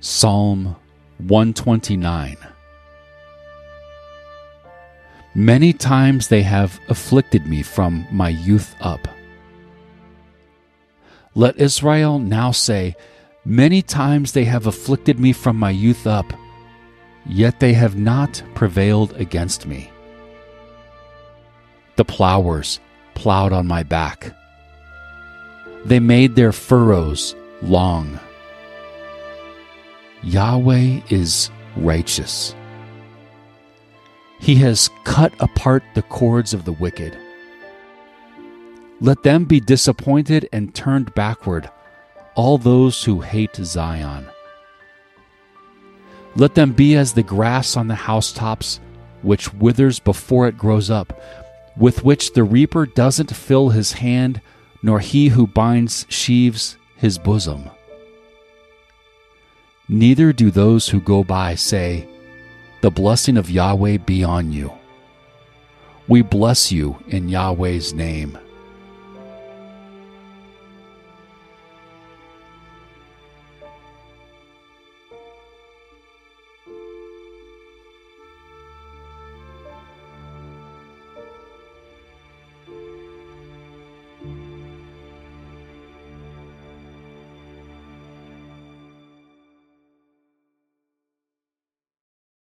Psalm 129 Many times they have afflicted me from my youth up. Let Israel now say, Many times they have afflicted me from my youth up, yet they have not prevailed against me. The plowers plowed on my back. They made their furrows long. Yahweh is righteous. He has cut apart the cords of the wicked. Let them be disappointed and turned backward, all those who hate Zion. Let them be as the grass on the housetops, which withers before it grows up, with which the reaper doesn't fill his hand, nor he who binds sheaves his bosom. Neither do those who go by say, The blessing of Yahweh be on you. We bless you in Yahweh's name.